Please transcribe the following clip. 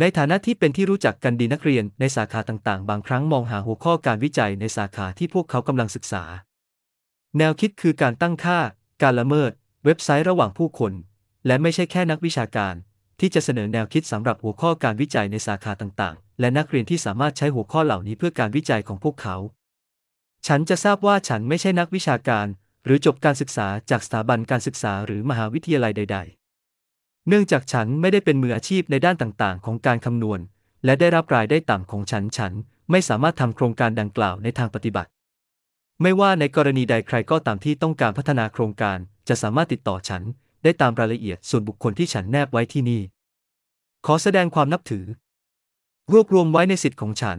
ในฐานะที่เป็นที่รู้จักกันดีนักเรียนในสาขาต่างๆ บางครั้งมองหาหัวข้อการวิจัยในสาขาที่พวกเขากำลังศึกษา แนวคิดคือการตั้งค่า การละเมิด เว็บไซต์ระหว่างผู้คน และไม่ใช่แค่นักวิชาการ ที่จะเสนอแนวคิดสำหรับหัวข้อการวิจัยในสาขาต่างๆ และนักเรียนที่สามารถใช้หัวข้อเหล่านี้เพื่อการวิจัยของพวกเขา ฉันจะทราบว่าฉันไม่ใช่นักวิชาการ หรือจบการศึกษาจากสถาบันการศึกษาหรือมหาวิทยาลัยใด ๆ เนื่องจากฉันไม่ได้เป็นมืออาชีพในด้านต่างๆ ของการคำนวณ และได้รับรายได้ต่ำของฉันฉันไม่สามารถทำโครงการดังกล่าวในทางปฏิบัติ ไม่ว่าในกรณีใดใครก็ตามที่ต้องการพัฒนาโครงการจะสามารถติดต่อฉัน ได้ตามรายละเอียดส่วนบุคคลที่ฉันแนบไว้ที่นี่ ขอแสดงความนับถือ รวบรวมไว้ในสิทธิ์ของฉัน